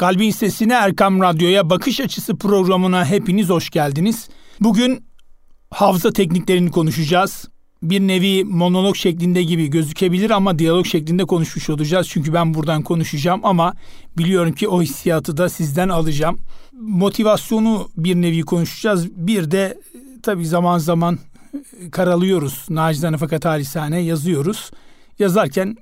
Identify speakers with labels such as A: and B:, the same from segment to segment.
A: Kalbin Sesine Erkam Radyo'ya bakış açısı programına hepiniz hoş geldiniz. Bugün hafıza tekniklerini konuşacağız. Bir nevi monolog şeklinde gibi gözükebilir ama diyalog şeklinde konuşmuş olacağız. Çünkü ben buradan konuşacağım ama biliyorum ki o hissiyatı da sizden alacağım. Motivasyonu bir nevi konuşacağız. Bir de tabii zaman zaman karalıyoruz. Nacizane fakat halisane yazıyoruz. Yazarken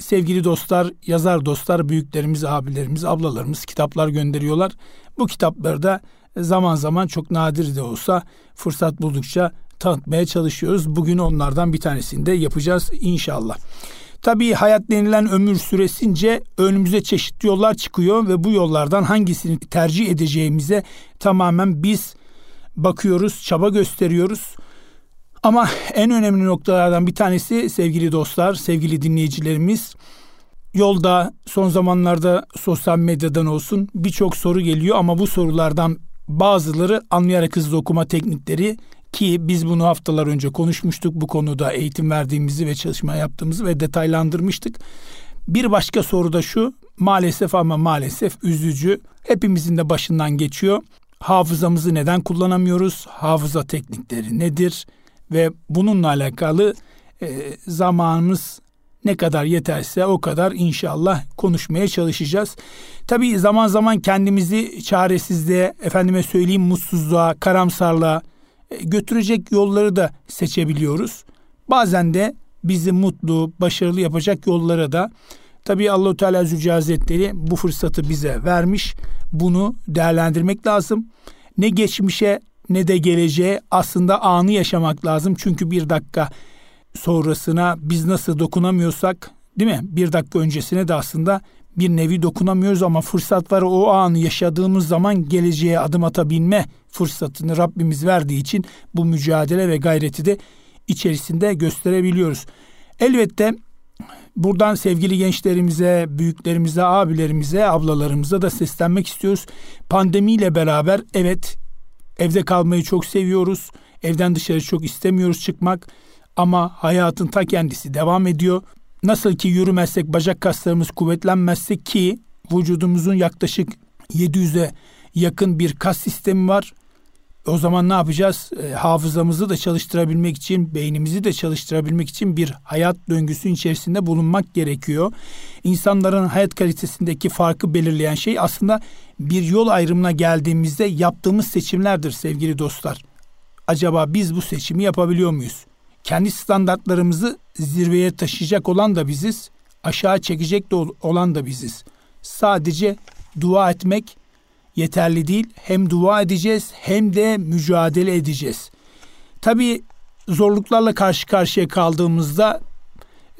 A: sevgili dostlar, yazar dostlar, büyüklerimiz, abilerimiz, ablalarımız kitaplar gönderiyorlar. Bu kitapları da zaman zaman çok nadir de olsa fırsat buldukça tanıtmaya çalışıyoruz. Bugün onlardan bir tanesini de yapacağız inşallah. Tabii hayat denilen ömür süresince önümüze çeşitli yollar çıkıyor ve bu yollardan hangisini tercih edeceğimize tamamen biz bakıyoruz, çaba gösteriyoruz. Ama en önemli noktalardan bir tanesi sevgili dostlar, sevgili dinleyicilerimiz yolda son zamanlarda sosyal medyadan olsun birçok soru geliyor ama bu sorulardan bazıları anlayarak hızlı okuma teknikleri ki biz bunu haftalar önce konuşmuştuk bu konuda eğitim verdiğimizi ve çalışma yaptığımızı ve detaylandırmıştık. Bir başka soru da şu maalesef ama maalesef üzücü hepimizin de başından geçiyor. Hafızamızı neden kullanamıyoruz? Hafıza teknikleri nedir? Ve bununla alakalı e, zamanımız ne kadar yeterse o kadar inşallah konuşmaya çalışacağız. Tabii zaman zaman kendimizi çaresizliğe, efendime söyleyeyim mutsuzluğa, karamsarlığa e, götürecek yolları da seçebiliyoruz. Bazen de bizi mutlu, başarılı yapacak yollara da tabii Allahu Teala Zülce bu fırsatı bize vermiş. Bunu değerlendirmek lazım. Ne geçmişe ne de geleceğe aslında anı yaşamak lazım. Çünkü bir dakika sonrasına biz nasıl dokunamıyorsak değil mi? Bir dakika öncesine de aslında bir nevi dokunamıyoruz ama fırsat var o anı yaşadığımız zaman geleceğe adım atabilme fırsatını Rabbimiz verdiği için bu mücadele ve gayreti de içerisinde gösterebiliyoruz. Elbette buradan sevgili gençlerimize, büyüklerimize, abilerimize, ablalarımıza da seslenmek istiyoruz. Pandemiyle beraber evet Evde kalmayı çok seviyoruz. Evden dışarı çok istemiyoruz çıkmak. Ama hayatın ta kendisi devam ediyor. Nasıl ki yürümezsek, bacak kaslarımız kuvvetlenmezse ki vücudumuzun yaklaşık 700'e yakın bir kas sistemi var. O zaman ne yapacağız? E, hafızamızı da çalıştırabilmek için, beynimizi de çalıştırabilmek için bir hayat döngüsü içerisinde bulunmak gerekiyor. İnsanların hayat kalitesindeki farkı belirleyen şey aslında bir yol ayrımına geldiğimizde yaptığımız seçimlerdir sevgili dostlar. Acaba biz bu seçimi yapabiliyor muyuz? Kendi standartlarımızı zirveye taşıyacak olan da biziz, aşağı çekecek de olan da biziz. Sadece dua etmek yeterli değil. Hem dua edeceğiz hem de mücadele edeceğiz. Tabii zorluklarla karşı karşıya kaldığımızda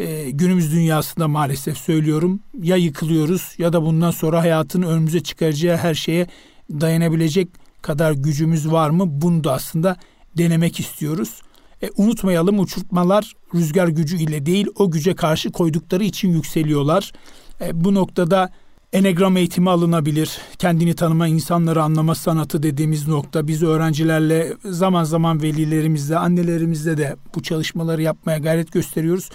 A: e, günümüz dünyasında maalesef söylüyorum ya yıkılıyoruz ya da bundan sonra hayatın önümüze çıkaracağı her şeye dayanabilecek kadar gücümüz var mı? Bunu da aslında denemek istiyoruz. E, unutmayalım uçurtmalar rüzgar gücü ile değil o güce karşı koydukları için yükseliyorlar. E, bu noktada Enegram eğitimi alınabilir. Kendini tanıma, insanları anlama sanatı dediğimiz nokta. Biz öğrencilerle zaman zaman velilerimizle, annelerimizle de bu çalışmaları yapmaya gayret gösteriyoruz.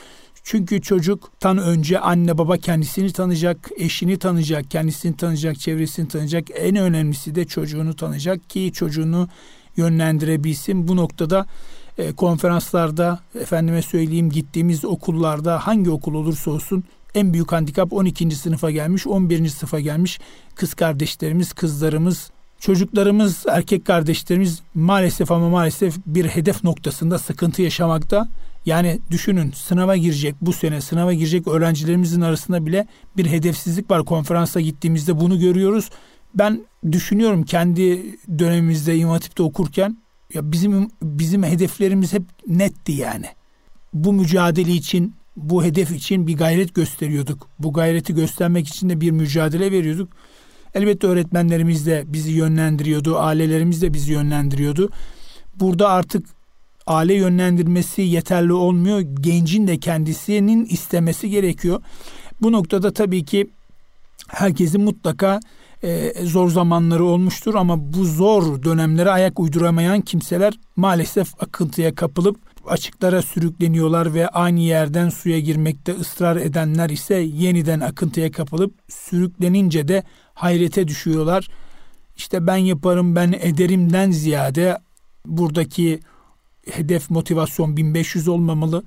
A: Çünkü çocuktan önce anne baba kendisini tanıyacak, eşini tanıyacak, kendisini tanıyacak, çevresini tanıyacak. En önemlisi de çocuğunu tanıyacak ki çocuğunu yönlendirebilsin. Bu noktada e, konferanslarda, efendime söyleyeyim gittiğimiz okullarda hangi okul olursa olsun en büyük handikap 12. sınıfa gelmiş, 11. sınıfa gelmiş kız kardeşlerimiz, kızlarımız, çocuklarımız, erkek kardeşlerimiz maalesef ama maalesef bir hedef noktasında sıkıntı yaşamakta. Yani düşünün sınava girecek bu sene sınava girecek öğrencilerimizin arasında bile bir hedefsizlik var. Konferansa gittiğimizde bunu görüyoruz. Ben düşünüyorum kendi dönemimizde İmam Hatip'te okurken ya bizim bizim hedeflerimiz hep netti yani. Bu mücadele için bu hedef için bir gayret gösteriyorduk. Bu gayreti göstermek için de bir mücadele veriyorduk. Elbette öğretmenlerimiz de bizi yönlendiriyordu, ailelerimiz de bizi yönlendiriyordu. Burada artık aile yönlendirmesi yeterli olmuyor. Gencin de kendisinin istemesi gerekiyor. Bu noktada tabii ki herkesin mutlaka e, zor zamanları olmuştur ama bu zor dönemlere ayak uyduramayan kimseler maalesef akıntıya kapılıp açıklara sürükleniyorlar ve aynı yerden suya girmekte ısrar edenler ise yeniden akıntıya kapılıp sürüklenince de hayrete düşüyorlar. İşte ben yaparım, ben ederimden ziyade buradaki hedef motivasyon 1500 olmamalı.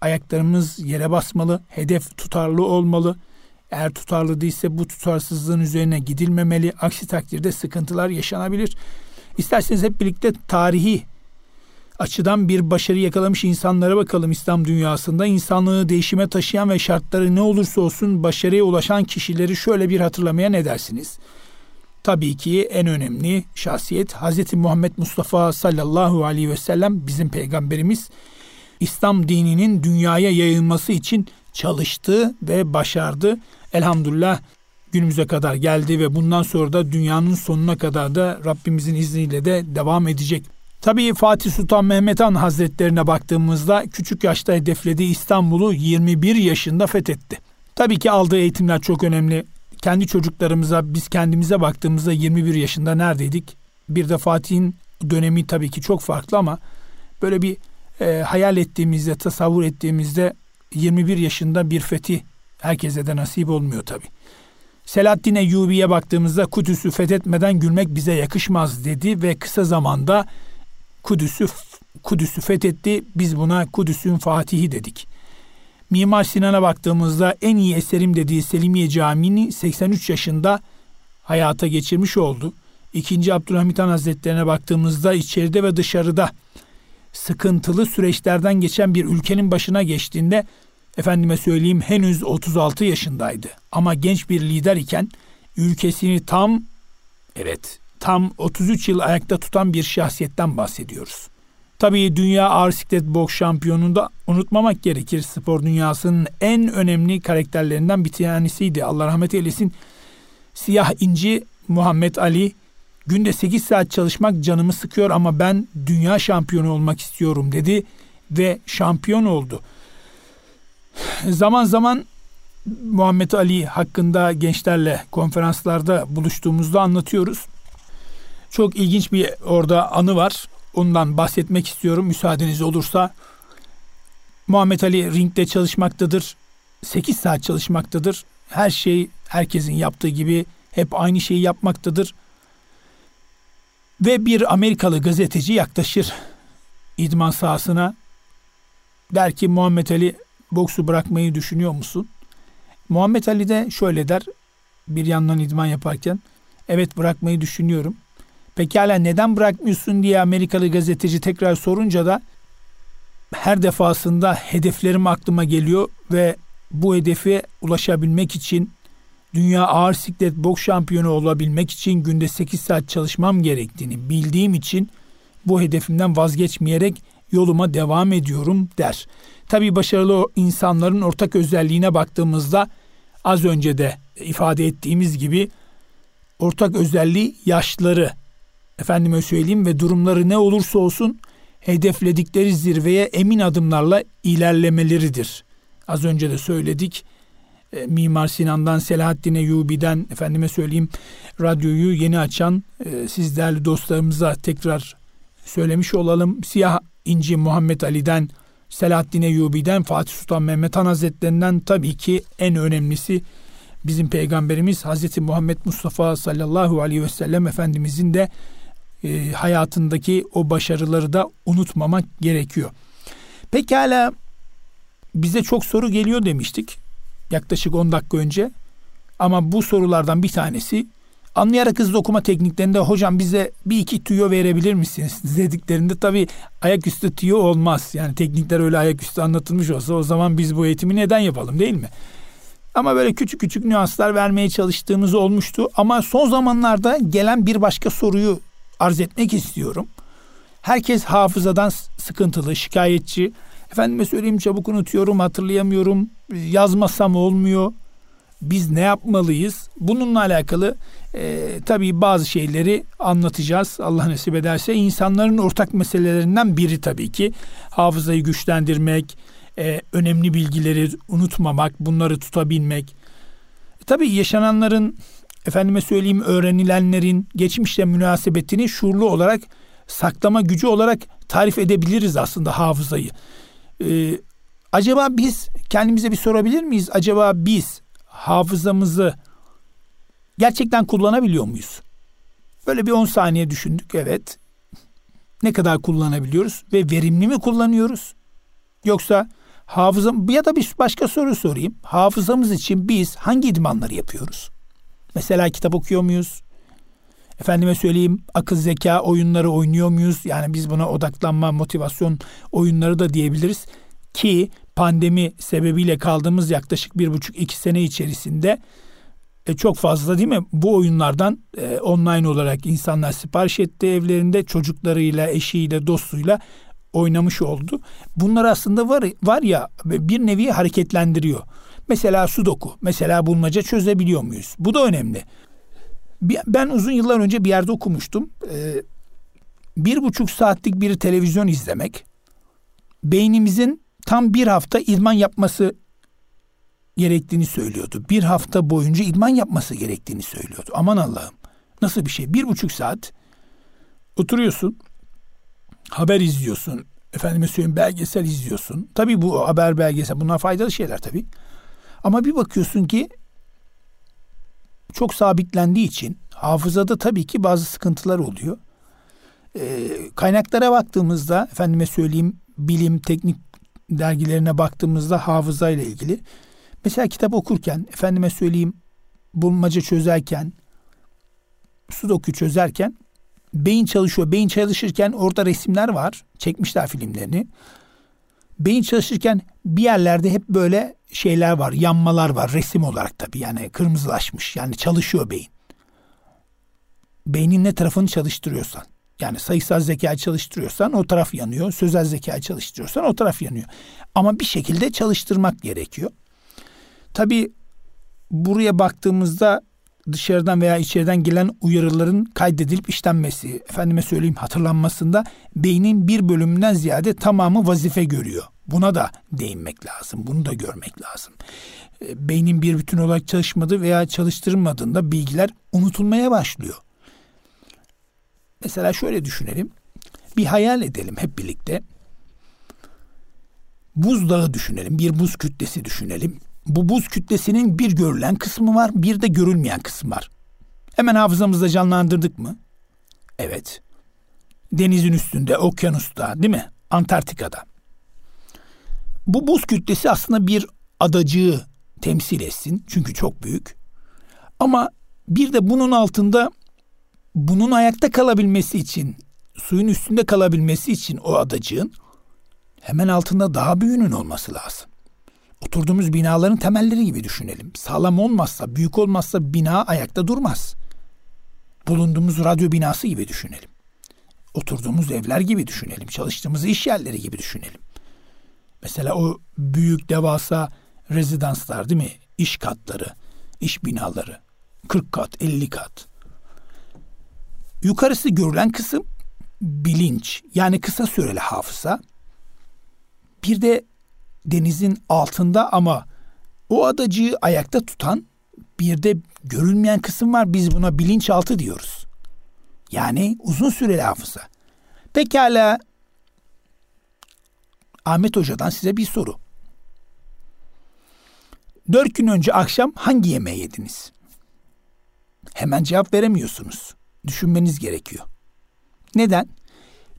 A: Ayaklarımız yere basmalı, hedef tutarlı olmalı. Eğer tutarlı değilse bu tutarsızlığın üzerine gidilmemeli. Aksi takdirde sıkıntılar yaşanabilir. İsterseniz hep birlikte tarihi açıdan bir başarı yakalamış insanlara bakalım İslam dünyasında. insanlığı değişime taşıyan ve şartları ne olursa olsun başarıya ulaşan kişileri şöyle bir hatırlamaya ne dersiniz? Tabii ki en önemli şahsiyet Hz. Muhammed Mustafa sallallahu aleyhi ve sellem bizim peygamberimiz. İslam dininin dünyaya yayılması için çalıştı ve başardı. Elhamdülillah günümüze kadar geldi ve bundan sonra da dünyanın sonuna kadar da Rabbimizin izniyle de devam edecek. Tabii Fatih Sultan Mehmet Han Hazretlerine baktığımızda küçük yaşta hedeflediği İstanbul'u 21 yaşında fethetti. Tabii ki aldığı eğitimler çok önemli. Kendi çocuklarımıza, biz kendimize baktığımızda 21 yaşında neredeydik? Bir de Fatih'in dönemi tabii ki çok farklı ama böyle bir e, hayal ettiğimizde, tasavvur ettiğimizde 21 yaşında bir fetih herkese de nasip olmuyor tabii. Selahaddin Eyyubi'ye baktığımızda Kudüs'ü fethetmeden gülmek bize yakışmaz dedi ve kısa zamanda Kudüs'ü Kudüs'ü fethetti. Biz buna Kudüs'ün Fatihi dedik. Mimar Sinan'a baktığımızda en iyi eserim dediği Selimiye Camii'ni 83 yaşında hayata geçirmiş oldu. İkinci Abdülhamit Han Hazretlerine baktığımızda içeride ve dışarıda sıkıntılı süreçlerden geçen bir ülkenin başına geçtiğinde efendime söyleyeyim henüz 36 yaşındaydı. Ama genç bir lider iken ülkesini tam evet tam 33 yıl ayakta tutan bir şahsiyetten bahsediyoruz. Tabii dünya ağır siklet boks şampiyonunda unutmamak gerekir. Spor dünyasının en önemli karakterlerinden bir tanesiydi. Allah rahmet eylesin. Siyah inci Muhammed Ali günde 8 saat çalışmak canımı sıkıyor ama ben dünya şampiyonu olmak istiyorum dedi ve şampiyon oldu. Zaman zaman Muhammed Ali hakkında gençlerle konferanslarda buluştuğumuzda anlatıyoruz. Çok ilginç bir orada anı var. Ondan bahsetmek istiyorum müsaadeniz olursa. Muhammed Ali ringde çalışmaktadır. 8 saat çalışmaktadır. Her şey herkesin yaptığı gibi hep aynı şeyi yapmaktadır. Ve bir Amerikalı gazeteci yaklaşır idman sahasına. Der ki Muhammed Ali boksu bırakmayı düşünüyor musun? Muhammed Ali de şöyle der bir yandan idman yaparken. Evet bırakmayı düşünüyorum. Pekala neden bırakmıyorsun diye Amerikalı gazeteci tekrar sorunca da her defasında hedeflerim aklıma geliyor ve bu hedefe ulaşabilmek için dünya ağır siklet boks şampiyonu olabilmek için günde 8 saat çalışmam gerektiğini bildiğim için bu hedefimden vazgeçmeyerek yoluma devam ediyorum der. Tabi başarılı insanların ortak özelliğine baktığımızda az önce de ifade ettiğimiz gibi ortak özelliği yaşları efendime söyleyeyim ve durumları ne olursa olsun hedefledikleri zirveye emin adımlarla ilerlemeleridir. Az önce de söyledik. E, Mimar Sinan'dan, Selahaddin Eyyubi'den, efendime söyleyeyim radyoyu yeni açan e, siz değerli dostlarımıza tekrar söylemiş olalım. Siyah İnci Muhammed Ali'den, Selahaddin Eyyubi'den, Fatih Sultan Mehmet Han Hazretlerinden tabii ki en önemlisi bizim peygamberimiz Hazreti Muhammed Mustafa sallallahu aleyhi ve sellem Efendimizin de e, hayatındaki o başarıları da unutmamak gerekiyor. Pekala bize çok soru geliyor demiştik yaklaşık 10 dakika önce. Ama bu sorulardan bir tanesi anlayarak hızlı okuma tekniklerinde hocam bize bir iki tüyo verebilir misiniz dediklerinde tabii ayaküstü tüyo olmaz. Yani teknikler öyle ayaküstü anlatılmış olsa o zaman biz bu eğitimi neden yapalım değil mi? Ama böyle küçük küçük nüanslar vermeye çalıştığımız olmuştu. Ama son zamanlarda gelen bir başka soruyu arz etmek istiyorum. Herkes hafızadan sıkıntılı, şikayetçi. Efendime söyleyeyim çabuk unutuyorum, hatırlayamıyorum, yazmasam olmuyor. Biz ne yapmalıyız? Bununla alakalı e, tabii bazı şeyleri anlatacağız. Allah nasip ederse insanların ortak meselelerinden biri tabii ki hafızayı güçlendirmek, e, önemli bilgileri unutmamak, bunları tutabilmek. E, tabii yaşananların efendime söyleyeyim öğrenilenlerin geçmişle münasebetini şuurlu olarak saklama gücü olarak tarif edebiliriz aslında hafızayı. Ee, acaba biz kendimize bir sorabilir miyiz? Acaba biz hafızamızı gerçekten kullanabiliyor muyuz? Böyle bir 10 saniye düşündük evet. Ne kadar kullanabiliyoruz ve verimli mi kullanıyoruz? Yoksa hafızam ya da bir başka soru sorayım. Hafızamız için biz hangi idmanları yapıyoruz? Mesela kitap okuyor muyuz? Efendime söyleyeyim akıl zeka oyunları oynuyor muyuz? Yani biz buna odaklanma, motivasyon oyunları da diyebiliriz. Ki pandemi sebebiyle kaldığımız yaklaşık bir buçuk iki sene içerisinde e, çok fazla değil mi? Bu oyunlardan e, online olarak insanlar sipariş etti evlerinde çocuklarıyla, eşiyle, dostuyla oynamış oldu. Bunlar aslında var, var ya bir nevi hareketlendiriyor. Mesela sudoku, mesela bulmaca çözebiliyor muyuz? Bu da önemli. Ben uzun yıllar önce bir yerde okumuştum. E, bir buçuk saatlik bir televizyon izlemek beynimizin tam bir hafta idman yapması gerektiğini söylüyordu. Bir hafta boyunca idman yapması gerektiğini söylüyordu. Aman Allah'ım nasıl bir şey? Bir buçuk saat oturuyorsun, haber izliyorsun, efendime söyleyeyim belgesel izliyorsun. Tabii bu haber belgesel bunlar faydalı şeyler tabii. Ama bir bakıyorsun ki çok sabitlendiği için hafızada tabii ki bazı sıkıntılar oluyor. Ee, kaynaklara baktığımızda efendime söyleyeyim bilim, teknik dergilerine baktığımızda hafıza ile ilgili mesela kitap okurken efendime söyleyeyim bulmaca çözerken sudoku çözerken beyin çalışıyor. Beyin çalışırken orada resimler var. Çekmişler filmlerini. Beyin çalışırken bir yerlerde hep böyle şeyler var, yanmalar var resim olarak tabii. Yani kırmızılaşmış. Yani çalışıyor beyin. Beynin ne tarafını çalıştırıyorsan. Yani sayısal zeka çalıştırıyorsan o taraf yanıyor. Sözel zeka çalıştırıyorsan o taraf yanıyor. Ama bir şekilde çalıştırmak gerekiyor. Tabii buraya baktığımızda dışarıdan veya içeriden gelen uyarıların kaydedilip işlenmesi, efendime söyleyeyim hatırlanmasında beynin bir bölümünden ziyade tamamı vazife görüyor. Buna da değinmek lazım, bunu da görmek lazım. E, beynin bir bütün olarak çalışmadığı veya çalıştırılmadığında bilgiler unutulmaya başlıyor. Mesela şöyle düşünelim. Bir hayal edelim hep birlikte. Buzdağı düşünelim, bir buz kütlesi düşünelim. Bu buz kütlesinin bir görülen kısmı var, bir de görülmeyen kısmı var. Hemen hafızamızda canlandırdık mı? Evet. Denizin üstünde, okyanusta, değil mi? Antarktika'da. Bu buz kütlesi aslında bir adacığı temsil etsin. Çünkü çok büyük. Ama bir de bunun altında bunun ayakta kalabilmesi için, suyun üstünde kalabilmesi için o adacığın hemen altında daha büyüğünün olması lazım. Oturduğumuz binaların temelleri gibi düşünelim. Sağlam olmazsa, büyük olmazsa bina ayakta durmaz. Bulunduğumuz radyo binası gibi düşünelim. Oturduğumuz evler gibi düşünelim. Çalıştığımız iş yerleri gibi düşünelim. Mesela o büyük devasa rezidanslar değil mi? İş katları, iş binaları. 40 kat, 50 kat. Yukarısı görülen kısım bilinç yani kısa süreli hafıza. Bir de denizin altında ama o adacığı ayakta tutan bir de görülmeyen kısım var. Biz buna bilinçaltı diyoruz. Yani uzun süreli hafıza. Pekala Ahmet Hoca'dan size bir soru. Dört gün önce akşam hangi yemeği yediniz? Hemen cevap veremiyorsunuz. Düşünmeniz gerekiyor. Neden?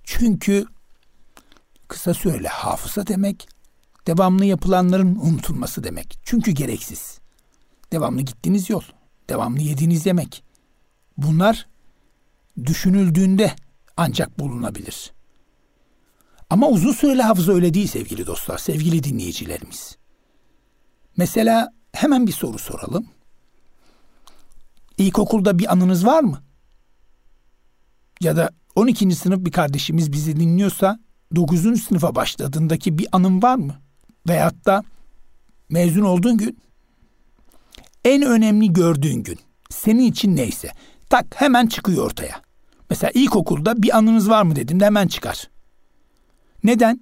A: Çünkü kısa süreli hafıza demek devamlı yapılanların unutulması demek. Çünkü gereksiz. Devamlı gittiğiniz yol, devamlı yediğiniz yemek. Bunlar düşünüldüğünde ancak bulunabilir. Ama uzun süreli hafıza öyle değil sevgili dostlar, sevgili dinleyicilerimiz. Mesela hemen bir soru soralım. İlkokulda bir anınız var mı? Ya da 12. sınıf bir kardeşimiz bizi dinliyorsa 9. sınıfa başladığındaki bir anın var mı? Veyahut da mezun olduğun gün en önemli gördüğün gün senin için neyse tak hemen çıkıyor ortaya. Mesela ilkokulda bir anınız var mı dedim de hemen çıkar. Neden?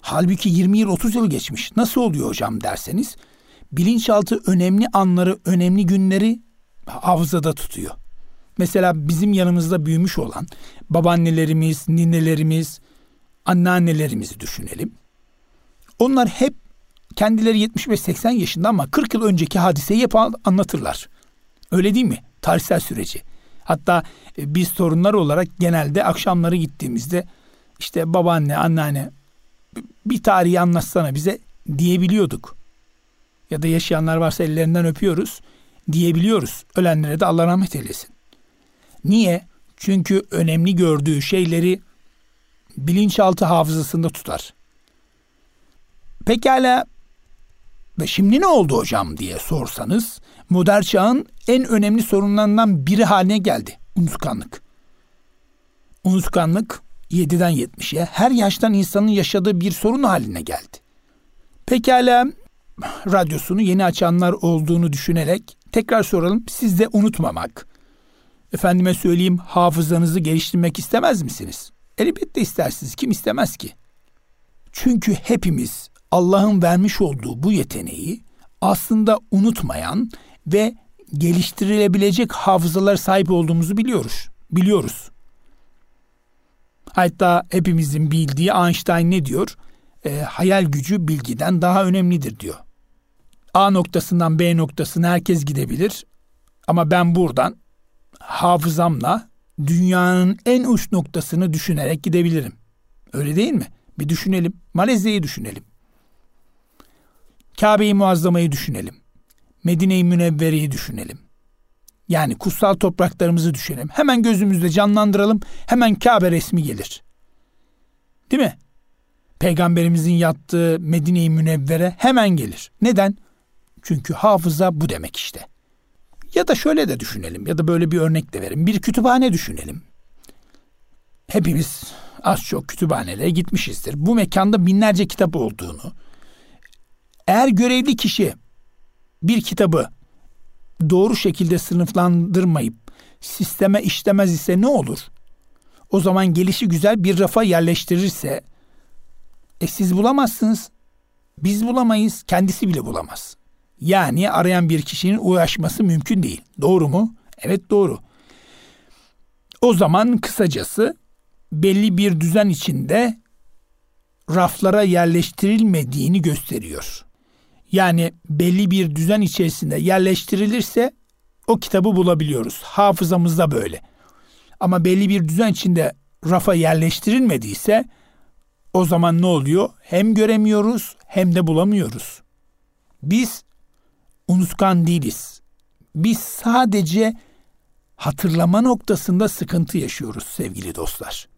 A: Halbuki 20 yıl 30 yıl geçmiş. Nasıl oluyor hocam derseniz bilinçaltı önemli anları, önemli günleri hafızada tutuyor. Mesela bizim yanımızda büyümüş olan babaannelerimiz, ninelerimiz, anneannelerimizi düşünelim. Onlar hep kendileri 75-80 yaşında ama 40 yıl önceki hadiseyi hep anlatırlar. Öyle değil mi? Tarihsel süreci. Hatta e, biz torunlar olarak genelde akşamları gittiğimizde işte babaanne, anneanne bir tarihi anlatsana bize diyebiliyorduk. Ya da yaşayanlar varsa ellerinden öpüyoruz diyebiliyoruz. Ölenlere de Allah rahmet eylesin. Niye? Çünkü önemli gördüğü şeyleri bilinçaltı hafızasında tutar. Pekala ve şimdi ne oldu hocam diye sorsanız modern çağın en önemli sorunlarından biri haline geldi unutkanlık. Unutkanlık 7'den 70'e her yaştan insanın yaşadığı bir sorun haline geldi. Pekala radyosunu yeni açanlar olduğunu düşünerek tekrar soralım sizde unutmamak. Efendime söyleyeyim hafızanızı geliştirmek istemez misiniz? Elbette istersiniz. Kim istemez ki? Çünkü hepimiz Allah'ın vermiş olduğu bu yeteneği aslında unutmayan ve geliştirilebilecek hafızalar sahip olduğumuzu biliyoruz. Biliyoruz. Hatta hepimizin bildiği Einstein ne diyor? E, hayal gücü bilgiden daha önemlidir diyor. A noktasından B noktasına herkes gidebilir. Ama ben buradan hafızamla dünyanın en uç noktasını düşünerek gidebilirim. Öyle değil mi? Bir düşünelim. Malezya'yı düşünelim. Kabe'yi muazzamayı düşünelim. Medine-i Münevvere'yi düşünelim. Yani kutsal topraklarımızı düşünelim. Hemen gözümüzde canlandıralım. Hemen Kabe resmi gelir. Değil mi? Peygamberimizin yattığı Medine-i Münevvere hemen gelir. Neden? Çünkü hafıza bu demek işte. Ya da şöyle de düşünelim ya da böyle bir örnek de verin. Bir kütüphane düşünelim. Hepimiz az çok kütüphanelere gitmişizdir. Bu mekanda binlerce kitap olduğunu, eğer görevli kişi bir kitabı doğru şekilde sınıflandırmayıp sisteme işlemez ise ne olur? O zaman gelişi güzel bir rafa yerleştirirse e siz bulamazsınız. Biz bulamayız, kendisi bile bulamaz. Yani arayan bir kişinin ulaşması mümkün değil. Doğru mu? Evet doğru. O zaman kısacası belli bir düzen içinde raflara yerleştirilmediğini gösteriyor. Yani belli bir düzen içerisinde yerleştirilirse o kitabı bulabiliyoruz. Hafızamızda böyle. Ama belli bir düzen içinde rafa yerleştirilmediyse o zaman ne oluyor? Hem göremiyoruz hem de bulamıyoruz. Biz unutkan değiliz. Biz sadece hatırlama noktasında sıkıntı yaşıyoruz sevgili dostlar.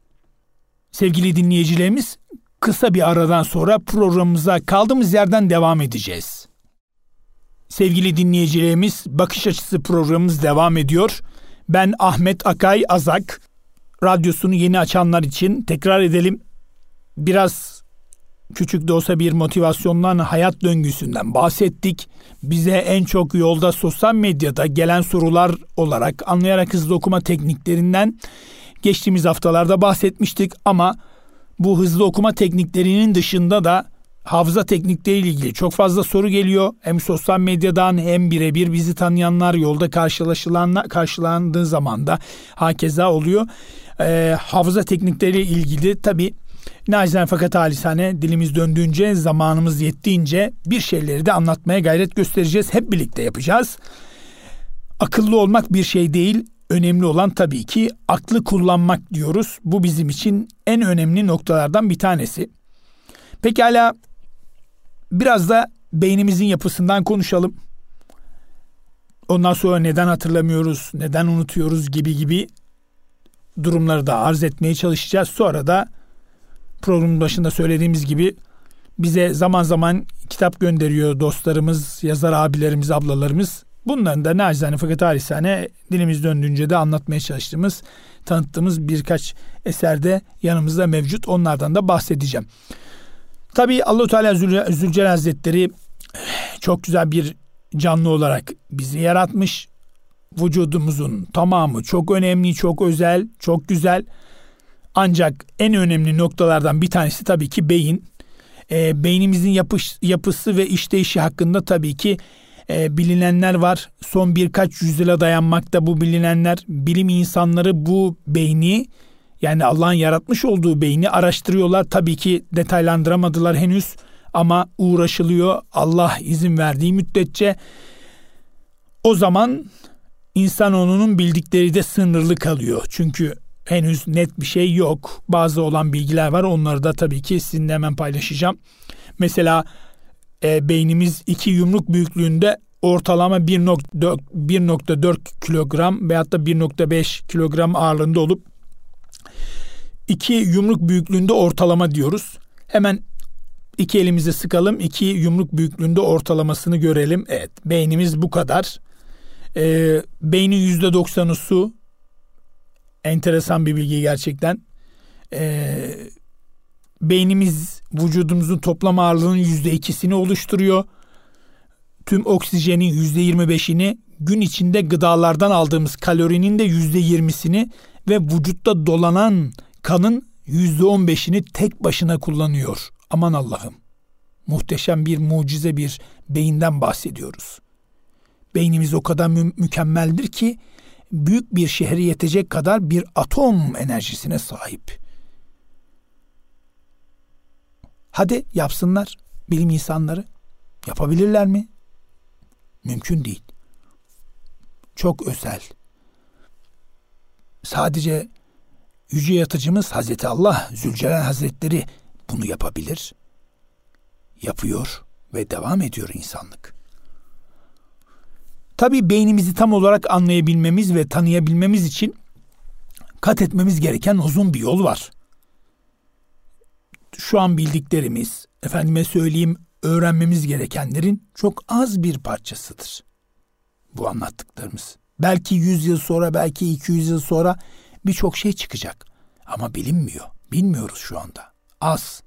A: Sevgili dinleyicilerimiz kısa bir aradan sonra programımıza kaldığımız yerden devam edeceğiz. Sevgili dinleyicilerimiz Bakış Açısı programımız devam ediyor. Ben Ahmet Akay Azak. Radyosunu yeni açanlar için tekrar edelim. Biraz küçük de olsa bir motivasyondan, hayat döngüsünden bahsettik. Bize en çok yolda sosyal medyada gelen sorular olarak anlayarak hızlı okuma tekniklerinden geçtiğimiz haftalarda bahsetmiştik ama bu hızlı okuma tekniklerinin dışında da hafıza teknikleriyle ilgili çok fazla soru geliyor. Hem sosyal medyadan hem birebir bizi tanıyanlar yolda karşılaşılan karşılandığı zaman da hakeza oluyor. Ee, hafıza teknikleriyle ilgili tabii Nacizane fakat halisane dilimiz döndüğünce, zamanımız yettiğince bir şeyleri de anlatmaya gayret göstereceğiz. Hep birlikte yapacağız. Akıllı olmak bir şey değil, önemli olan tabii ki aklı kullanmak diyoruz. Bu bizim için en önemli noktalardan bir tanesi. Pekala biraz da beynimizin yapısından konuşalım. Ondan sonra neden hatırlamıyoruz, neden unutuyoruz gibi gibi durumları da arz etmeye çalışacağız. Sonra da programın başında söylediğimiz gibi bize zaman zaman kitap gönderiyor dostlarımız, yazar abilerimiz, ablalarımız. Bunların da nacizane fakat halisane dilimiz döndüğünce de anlatmaya çalıştığımız, tanıttığımız birkaç eserde yanımızda mevcut. Onlardan da bahsedeceğim. Tabii Allahu Teala Zülcelal Hazretleri çok güzel bir canlı olarak bizi yaratmış. Vücudumuzun tamamı çok önemli, çok özel, çok güzel. Ancak en önemli noktalardan bir tanesi tabii ki beyin. E, beynimizin yapış, yapısı ve işleyişi hakkında tabii ki e, bilinenler var. Son birkaç yüzyıla dayanmakta bu bilinenler. Bilim insanları bu beyni yani Allah'ın yaratmış olduğu beyni araştırıyorlar. Tabii ki detaylandıramadılar henüz ama uğraşılıyor. Allah izin verdiği müddetçe o zaman insanoğlunun bildikleri de sınırlı kalıyor. Çünkü henüz net bir şey yok. Bazı olan bilgiler var. Onları da tabii ki sizinle hemen paylaşacağım. Mesela e, beynimiz iki yumruk büyüklüğünde ortalama 1.4 kilogram veyahut da 1.5 kilogram ağırlığında olup iki yumruk büyüklüğünde ortalama diyoruz. Hemen iki elimizi sıkalım. iki yumruk büyüklüğünde ortalamasını görelim. Evet beynimiz bu kadar. Ee, beynin yüzde doksanı su. Enteresan bir bilgi gerçekten. Ee, beynimiz vücudumuzun toplam ağırlığının yüzde ikisini oluşturuyor. Tüm oksijenin yüzde yirmi beşini gün içinde gıdalardan aldığımız kalorinin de yüzde yirmisini ve vücutta dolanan kanın yüzde on beşini tek başına kullanıyor. Aman Allah'ım. Muhteşem bir mucize bir beyinden bahsediyoruz. Beynimiz o kadar mü- mükemmeldir ki büyük bir şehre yetecek kadar bir atom enerjisine sahip. Hadi yapsınlar bilim insanları. Yapabilirler mi? Mümkün değil. Çok özel. Sadece yüce yatıcımız Hazreti Allah Zülcelal Hazretleri bunu yapabilir. Yapıyor ve devam ediyor insanlık. Tabi beynimizi tam olarak anlayabilmemiz ve tanıyabilmemiz için kat etmemiz gereken uzun bir yol var. Şu an bildiklerimiz, efendime söyleyeyim öğrenmemiz gerekenlerin çok az bir parçasıdır. Bu anlattıklarımız. Belki 100 yıl sonra, belki 200 yıl sonra birçok şey çıkacak. Ama bilinmiyor. Bilmiyoruz şu anda. Az.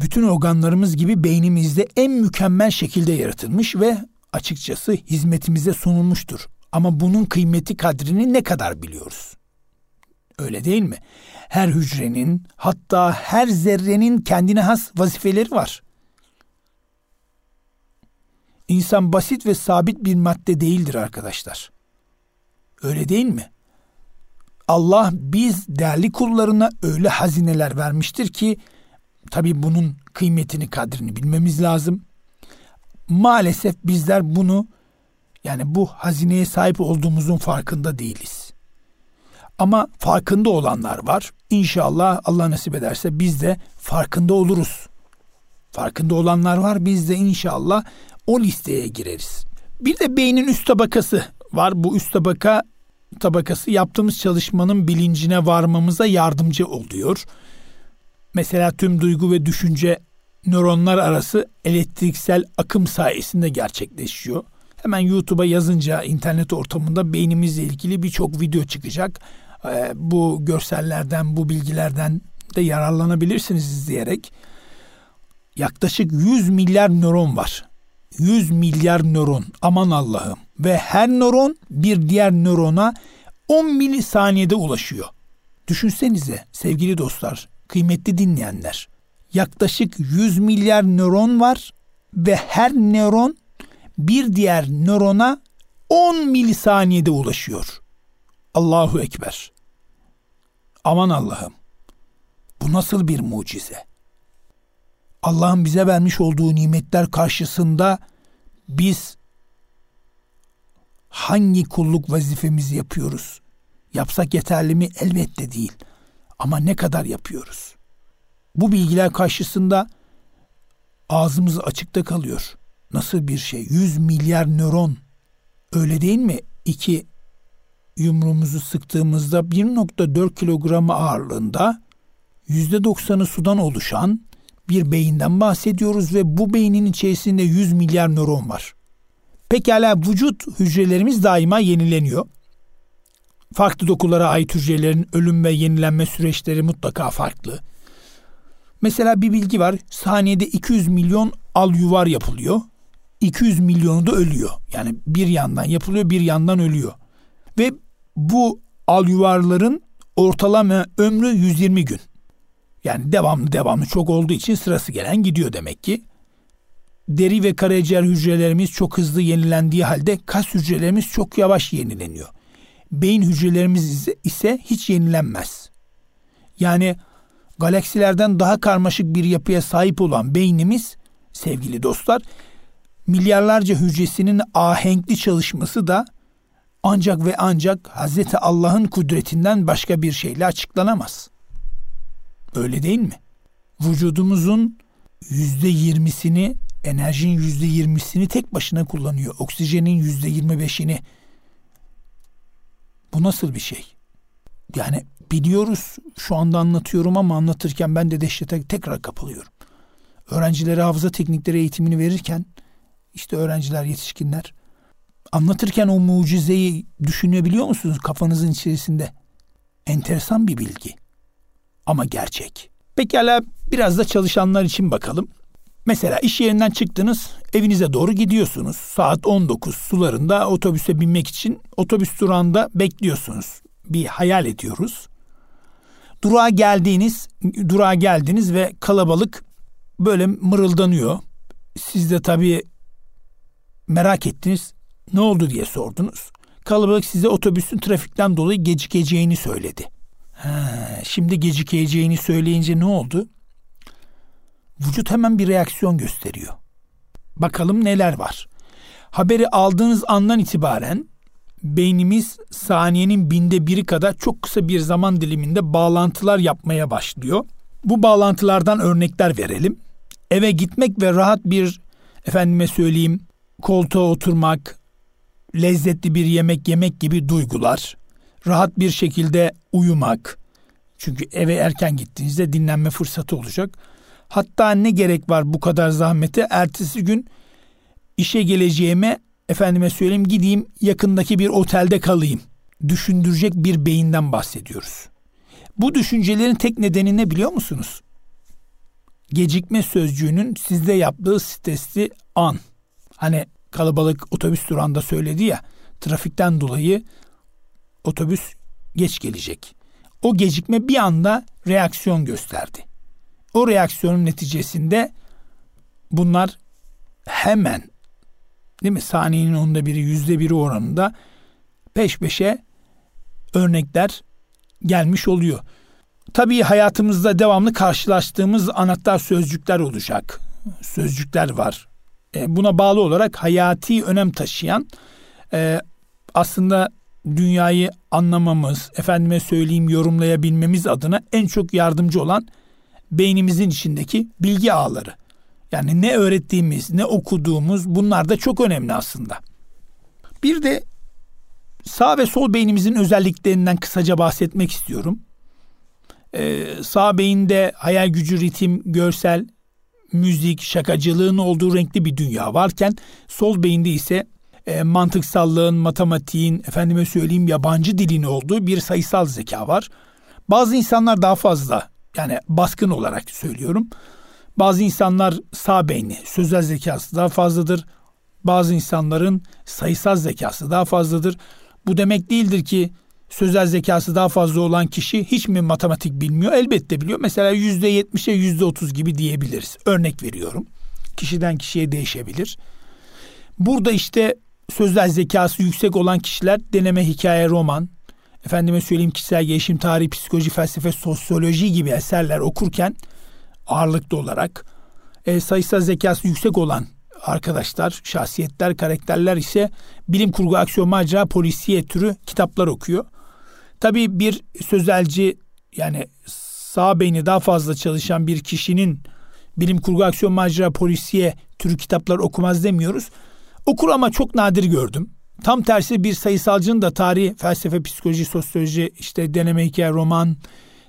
A: Bütün organlarımız gibi beynimizde en mükemmel şekilde yaratılmış ve açıkçası hizmetimize sunulmuştur. Ama bunun kıymeti kadrini ne kadar biliyoruz? Öyle değil mi? Her hücrenin hatta her zerrenin kendine has vazifeleri var. İnsan basit ve sabit bir madde değildir arkadaşlar. Öyle değil mi? Allah biz değerli kullarına öyle hazineler vermiştir ki tabii bunun kıymetini, kadrini bilmemiz lazım. Maalesef bizler bunu yani bu hazineye sahip olduğumuzun farkında değiliz. Ama farkında olanlar var. İnşallah Allah nasip ederse biz de farkında oluruz. Farkında olanlar var. Biz de inşallah o listeye gireriz. Bir de beynin üst tabakası var. Bu üst tabaka tabakası yaptığımız çalışmanın bilincine varmamıza yardımcı oluyor. Mesela tüm duygu ve düşünce nöronlar arası elektriksel akım sayesinde gerçekleşiyor. Hemen YouTube'a yazınca internet ortamında beynimizle ilgili birçok video çıkacak. Ee, bu görsellerden, bu bilgilerden de yararlanabilirsiniz izleyerek. Yaklaşık 100 milyar nöron var. 100 milyar nöron aman Allah'ım ve her nöron bir diğer nörona 10 milisaniyede ulaşıyor. Düşünsenize sevgili dostlar, kıymetli dinleyenler. Yaklaşık 100 milyar nöron var ve her nöron bir diğer nörona 10 milisaniyede ulaşıyor. Allahu Ekber. Aman Allah'ım. Bu nasıl bir mucize? Allah'ın bize vermiş olduğu nimetler karşısında biz hangi kulluk vazifemizi yapıyoruz? Yapsak yeterli mi? Elbette değil. Ama ne kadar yapıyoruz? Bu bilgiler karşısında ağzımız açıkta kalıyor. Nasıl bir şey? 100 milyar nöron. Öyle değil mi? İki yumruğumuzu sıktığımızda 1.4 kilogramı ağırlığında %90'ı sudan oluşan bir beyinden bahsediyoruz ve bu beynin içerisinde 100 milyar nöron var. Pekala vücut hücrelerimiz daima yenileniyor. Farklı dokulara ait hücrelerin ölüm ve yenilenme süreçleri mutlaka farklı. Mesela bir bilgi var. Saniyede 200 milyon al yuvar yapılıyor. 200 milyonu da ölüyor. Yani bir yandan yapılıyor, bir yandan ölüyor. Ve bu al yuvarların ortalama ömrü 120 gün. Yani devamlı devamlı çok olduğu için sırası gelen gidiyor demek ki. Deri ve karaciğer hücrelerimiz çok hızlı yenilendiği halde kas hücrelerimiz çok yavaş yenileniyor. Beyin hücrelerimiz ise hiç yenilenmez. Yani galaksilerden daha karmaşık bir yapıya sahip olan beynimiz sevgili dostlar milyarlarca hücresinin ahenkli çalışması da ancak ve ancak Hazreti Allah'ın kudretinden başka bir şeyle açıklanamaz. Öyle değil mi? Vücudumuzun yüzde yirmisini, enerjinin yüzde yirmisini tek başına kullanıyor. Oksijenin yüzde yirmi beşini. Bu nasıl bir şey? Yani biliyoruz şu anda anlatıyorum ama anlatırken ben de dehşete tekrar kapılıyorum. Öğrencilere hafıza teknikleri eğitimini verirken işte öğrenciler, yetişkinler anlatırken o mucizeyi düşünebiliyor musunuz kafanızın içerisinde? Enteresan bir bilgi ama gerçek. Pekala biraz da çalışanlar için bakalım. Mesela iş yerinden çıktınız, evinize doğru gidiyorsunuz. Saat 19 sularında otobüse binmek için otobüs durağında bekliyorsunuz. Bir hayal ediyoruz. Durağa geldiğiniz, durağa geldiniz ve kalabalık böyle mırıldanıyor. Siz de tabii merak ettiniz. Ne oldu diye sordunuz. Kalabalık size otobüsün trafikten dolayı gecikeceğini söyledi. Ha, şimdi gecikeceğini söyleyince ne oldu? Vücut hemen bir reaksiyon gösteriyor. Bakalım neler var. Haberi aldığınız andan itibaren beynimiz saniyenin binde biri kadar çok kısa bir zaman diliminde bağlantılar yapmaya başlıyor. Bu bağlantılardan örnekler verelim. Eve gitmek ve rahat bir efendime söyleyeyim koltuğa oturmak, lezzetli bir yemek yemek gibi duygular, rahat bir şekilde uyumak. Çünkü eve erken gittiğinizde dinlenme fırsatı olacak. Hatta ne gerek var bu kadar zahmete? Ertesi gün işe geleceğime efendime söyleyeyim gideyim yakındaki bir otelde kalayım. Düşündürecek bir beyinden bahsediyoruz. Bu düşüncelerin tek nedeni ne biliyor musunuz? Gecikme sözcüğünün sizde yaptığı stresli an. Hani kalabalık otobüs durağında söyledi ya trafikten dolayı otobüs geç gelecek. O gecikme bir anda reaksiyon gösterdi. O reaksiyonun neticesinde bunlar hemen değil mi saniyenin onda biri yüzde biri oranında peş peşe örnekler gelmiş oluyor. Tabii hayatımızda devamlı karşılaştığımız anahtar sözcükler olacak. Sözcükler var. E, buna bağlı olarak hayati önem taşıyan e, aslında dünyayı anlamamız, efendime söyleyeyim yorumlayabilmemiz adına en çok yardımcı olan beynimizin içindeki bilgi ağları. Yani ne öğrettiğimiz, ne okuduğumuz bunlar da çok önemli aslında. Bir de sağ ve sol beynimizin özelliklerinden kısaca bahsetmek istiyorum. Ee, sağ beyinde hayal gücü, ritim, görsel, müzik, şakacılığın olduğu renkli bir dünya varken sol beyinde ise e, mantıksallığın, matematiğin, efendime söyleyeyim yabancı dilin olduğu bir sayısal zeka var. Bazı insanlar daha fazla yani baskın olarak söylüyorum. Bazı insanlar sağ beyni, sözel zekası daha fazladır. Bazı insanların sayısal zekası daha fazladır. Bu demek değildir ki sözel zekası daha fazla olan kişi hiç mi matematik bilmiyor? Elbette biliyor. Mesela yüzde yetmişe yüzde otuz gibi diyebiliriz. Örnek veriyorum. Kişiden kişiye değişebilir. Burada işte sözel zekası yüksek olan kişiler deneme, hikaye, roman, efendime söyleyeyim kişisel gelişim, tarih, psikoloji, felsefe, sosyoloji gibi eserler okurken ağırlıklı olarak e, sayısal zekası yüksek olan arkadaşlar, şahsiyetler, karakterler ise bilim kurgu, aksiyon, macera, polisiye türü kitaplar okuyor. Tabii bir sözelci yani sağ beyni daha fazla çalışan bir kişinin bilim kurgu, aksiyon, macera, polisiye türü kitaplar okumaz demiyoruz. Okur ama çok nadir gördüm. Tam tersi bir sayısalcının da tarih, felsefe, psikoloji, sosyoloji, işte deneme hikaye, roman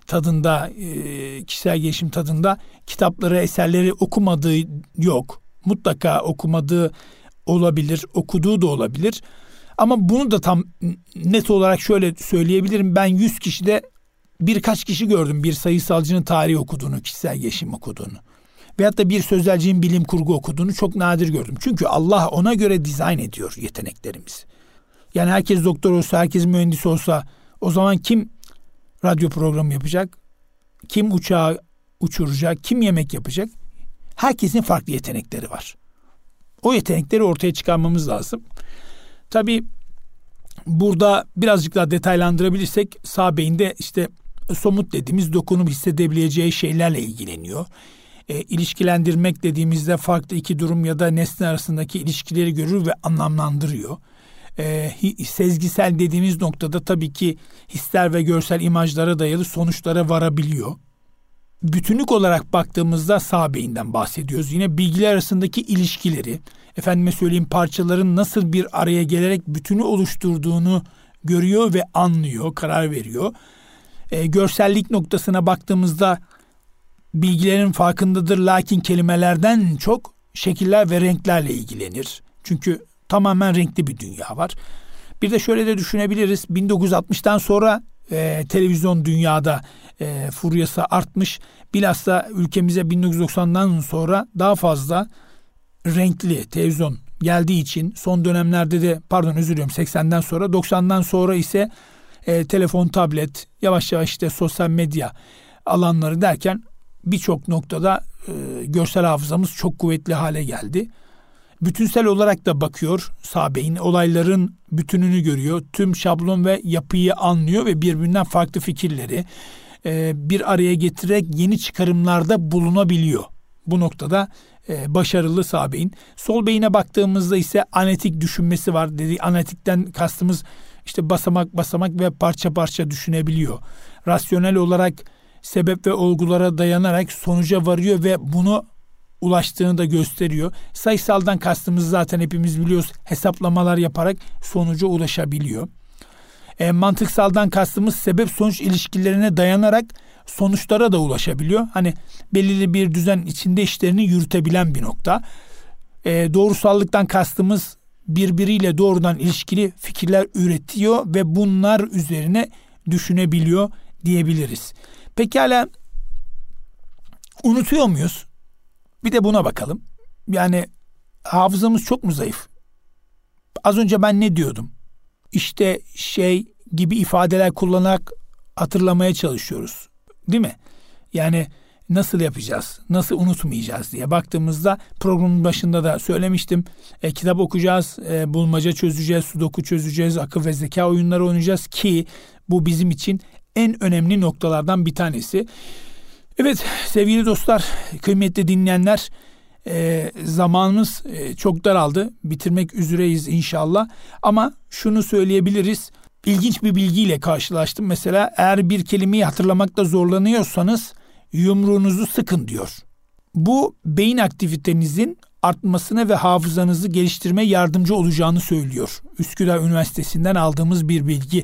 A: tadında, e, kişisel gelişim tadında kitapları, eserleri okumadığı yok. Mutlaka okumadığı olabilir, okuduğu da olabilir. Ama bunu da tam net olarak şöyle söyleyebilirim. Ben 100 kişide birkaç kişi gördüm bir sayısalcının tarih okuduğunu, kişisel gelişim okuduğunu. Veyahut da bir sözelcinin bilim kurgu okuduğunu çok nadir gördüm. Çünkü Allah ona göre dizayn ediyor yeteneklerimizi. Yani herkes doktor olsa, herkes mühendis olsa o zaman kim radyo programı yapacak? Kim uçağı uçuracak? Kim yemek yapacak? Herkesin farklı yetenekleri var. O yetenekleri ortaya çıkarmamız lazım. Tabii burada birazcık daha detaylandırabilirsek sağ beyinde işte somut dediğimiz dokunup hissedebileceği şeylerle ilgileniyor. E, ilişkilendirmek dediğimizde farklı iki durum ya da nesne arasındaki ilişkileri görür ve anlamlandırıyor. E, sezgisel dediğimiz noktada tabii ki hisler ve görsel imajlara dayalı sonuçlara varabiliyor. Bütünlük olarak baktığımızda sağ beyinden bahsediyoruz. Yine bilgiler arasındaki ilişkileri, efendime söyleyeyim parçaların nasıl bir araya gelerek bütünü oluşturduğunu görüyor ve anlıyor, karar veriyor. E, görsellik noktasına baktığımızda bilgilerin farkındadır lakin kelimelerden çok şekiller ve renklerle ilgilenir. Çünkü tamamen renkli bir dünya var. Bir de şöyle de düşünebiliriz. 1960'tan sonra e, televizyon dünyada e, furyası artmış. Bilhassa ülkemize 1990'dan sonra daha fazla renkli televizyon geldiği için son dönemlerde de pardon özür diliyorum 80'den sonra 90'dan sonra ise e, telefon, tablet, yavaş yavaş işte sosyal medya alanları derken birçok noktada e, görsel hafızamız çok kuvvetli hale geldi. Bütünsel olarak da bakıyor sağ beyin olayların bütününü görüyor. Tüm şablon ve yapıyı anlıyor ve birbirinden farklı fikirleri e, bir araya getirerek yeni çıkarımlarda bulunabiliyor. Bu noktada e, başarılı sağ. Sol beyine baktığımızda ise analitik düşünmesi var. Dedi analitikten kastımız işte basamak basamak ve parça parça düşünebiliyor. Rasyonel olarak sebep ve olgulara dayanarak sonuca varıyor ve bunu ulaştığını da gösteriyor. Sayısaldan kastımız zaten hepimiz biliyoruz hesaplamalar yaparak sonuca ulaşabiliyor. E, mantıksaldan kastımız sebep sonuç ilişkilerine dayanarak sonuçlara da ulaşabiliyor. Hani belirli bir düzen içinde işlerini yürütebilen bir nokta. E, doğrusallıktan kastımız birbiriyle doğrudan ilişkili fikirler üretiyor ve bunlar üzerine düşünebiliyor diyebiliriz. Pekala unutuyor muyuz? Bir de buna bakalım. Yani hafızamız çok mu zayıf? Az önce ben ne diyordum? İşte şey gibi ifadeler kullanarak hatırlamaya çalışıyoruz. Değil mi? Yani nasıl yapacağız, nasıl unutmayacağız diye baktığımızda programın başında da söylemiştim. E, kitap okuyacağız, e, bulmaca çözeceğiz, sudoku çözeceğiz, akıl ve zeka oyunları oynayacağız ki bu bizim için en önemli noktalardan bir tanesi. Evet sevgili dostlar, kıymetli dinleyenler e, zamanımız e, çok daraldı. Bitirmek üzereyiz inşallah. Ama şunu söyleyebiliriz. İlginç bir bilgiyle karşılaştım. Mesela eğer bir kelimeyi hatırlamakta zorlanıyorsanız yumruğunuzu sıkın diyor. Bu beyin aktivitenizin artmasına ve hafızanızı geliştirmeye yardımcı olacağını söylüyor. Üsküdar Üniversitesi'nden aldığımız bir bilgi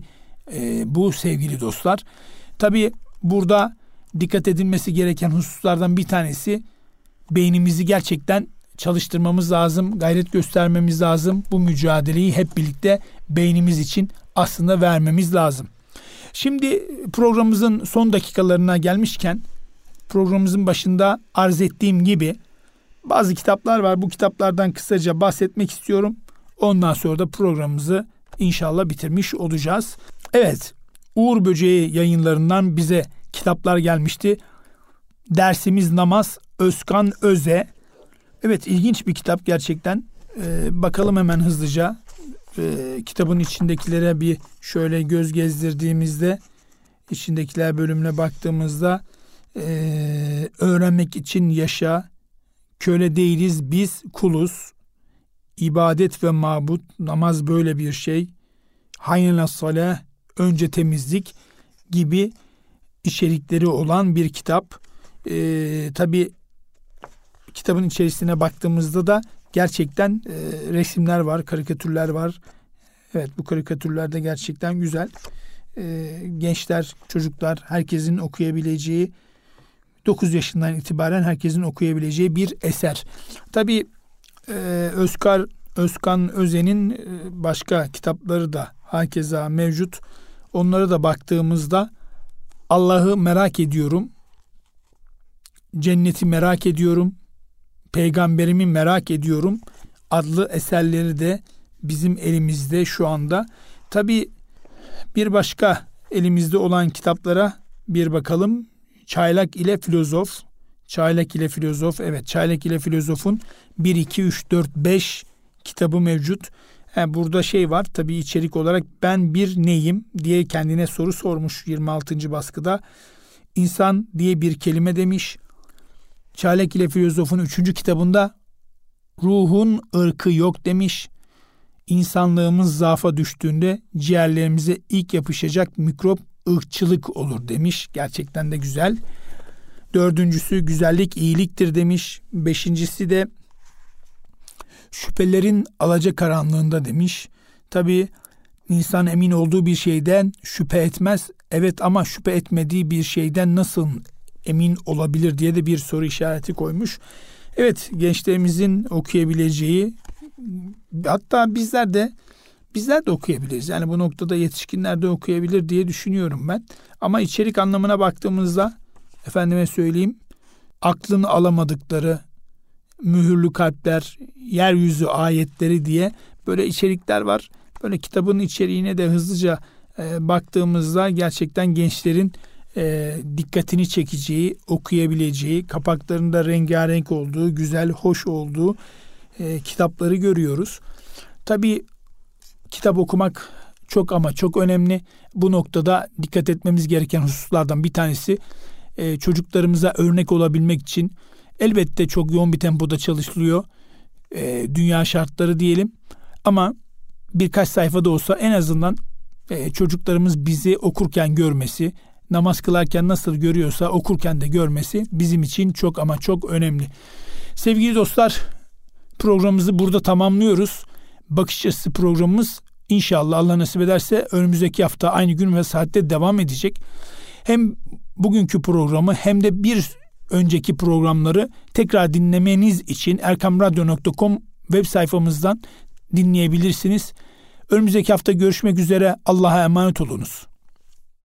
A: e, bu sevgili dostlar. Tabi burada dikkat edilmesi gereken hususlardan bir tanesi beynimizi gerçekten çalıştırmamız lazım, gayret göstermemiz lazım. Bu mücadeleyi hep birlikte beynimiz için aslında vermemiz lazım. Şimdi programımızın son dakikalarına gelmişken programımızın başında arz ettiğim gibi bazı kitaplar var. Bu kitaplardan kısaca bahsetmek istiyorum. Ondan sonra da programımızı inşallah bitirmiş olacağız. Evet, Uğur Böceği yayınlarından bize kitaplar gelmişti. Dersimiz namaz Özkan Öze. Evet ilginç bir kitap gerçekten. Ee, bakalım hemen hızlıca. Ee, kitabın içindekilere bir şöyle göz gezdirdiğimizde içindekiler bölümüne baktığımızda e, öğrenmek için yaşa, köle değiliz biz kuluz, ibadet ve mabut, namaz böyle bir şey, hayna salah, önce temizlik gibi içerikleri olan bir kitap. Ee, Tabi kitabın içerisine baktığımızda da gerçekten e, resimler var, karikatürler var. Evet bu karikatürler de gerçekten güzel. E, gençler, çocuklar herkesin okuyabileceği 9 yaşından itibaren herkesin okuyabileceği bir eser. Tabi e, Özkar Özkan Özen'in e, başka kitapları da hakeza mevcut. Onlara da baktığımızda Allah'ı merak ediyorum. Cenneti merak ediyorum. Peygamberimi merak ediyorum. Adlı eserleri de bizim elimizde şu anda. Tabi bir başka elimizde olan kitaplara bir bakalım. Çaylak ile Filozof. Çaylak ile Filozof. Evet Çaylak ile Filozof'un 1, 2, 3, 4, 5 kitabı mevcut. He, burada şey var tabi içerik olarak ben bir neyim diye kendine soru sormuş 26. baskıda. İnsan diye bir kelime demiş. Çarek ile Filozof'un üçüncü kitabında ruhun ırkı yok demiş. İnsanlığımız zaafa düştüğünde ciğerlerimize ilk yapışacak mikrop ırkçılık olur demiş. Gerçekten de güzel. Dördüncüsü güzellik iyiliktir demiş. Beşincisi de şüphelerin alaca karanlığında demiş. Tabi insan emin olduğu bir şeyden şüphe etmez. Evet ama şüphe etmediği bir şeyden nasıl emin olabilir diye de bir soru işareti koymuş. Evet gençlerimizin okuyabileceği hatta bizler de bizler de okuyabiliriz. Yani bu noktada yetişkinler de okuyabilir diye düşünüyorum ben. Ama içerik anlamına baktığımızda efendime söyleyeyim aklını alamadıkları mühürlü kalpler, yeryüzü ayetleri diye böyle içerikler var. Böyle kitabın içeriğine de hızlıca e, baktığımızda gerçekten gençlerin e, dikkatini çekeceği, okuyabileceği, kapaklarında rengarenk olduğu, güzel, hoş olduğu e, kitapları görüyoruz. Tabii kitap okumak çok ama çok önemli. Bu noktada dikkat etmemiz gereken hususlardan bir tanesi e, çocuklarımıza örnek olabilmek için elbette çok yoğun bir tempoda çalışılıyor. E, dünya şartları diyelim. Ama birkaç sayfada olsa en azından e, çocuklarımız bizi okurken görmesi, namaz kılarken nasıl görüyorsa okurken de görmesi bizim için çok ama çok önemli. Sevgili dostlar programımızı burada tamamlıyoruz. Bakış açısı programımız inşallah Allah nasip ederse önümüzdeki hafta aynı gün ve saatte devam edecek. Hem bugünkü programı hem de bir önceki programları tekrar dinlemeniz için erkamradyo.com web sayfamızdan dinleyebilirsiniz. Önümüzdeki hafta görüşmek üzere. Allah'a emanet olunuz.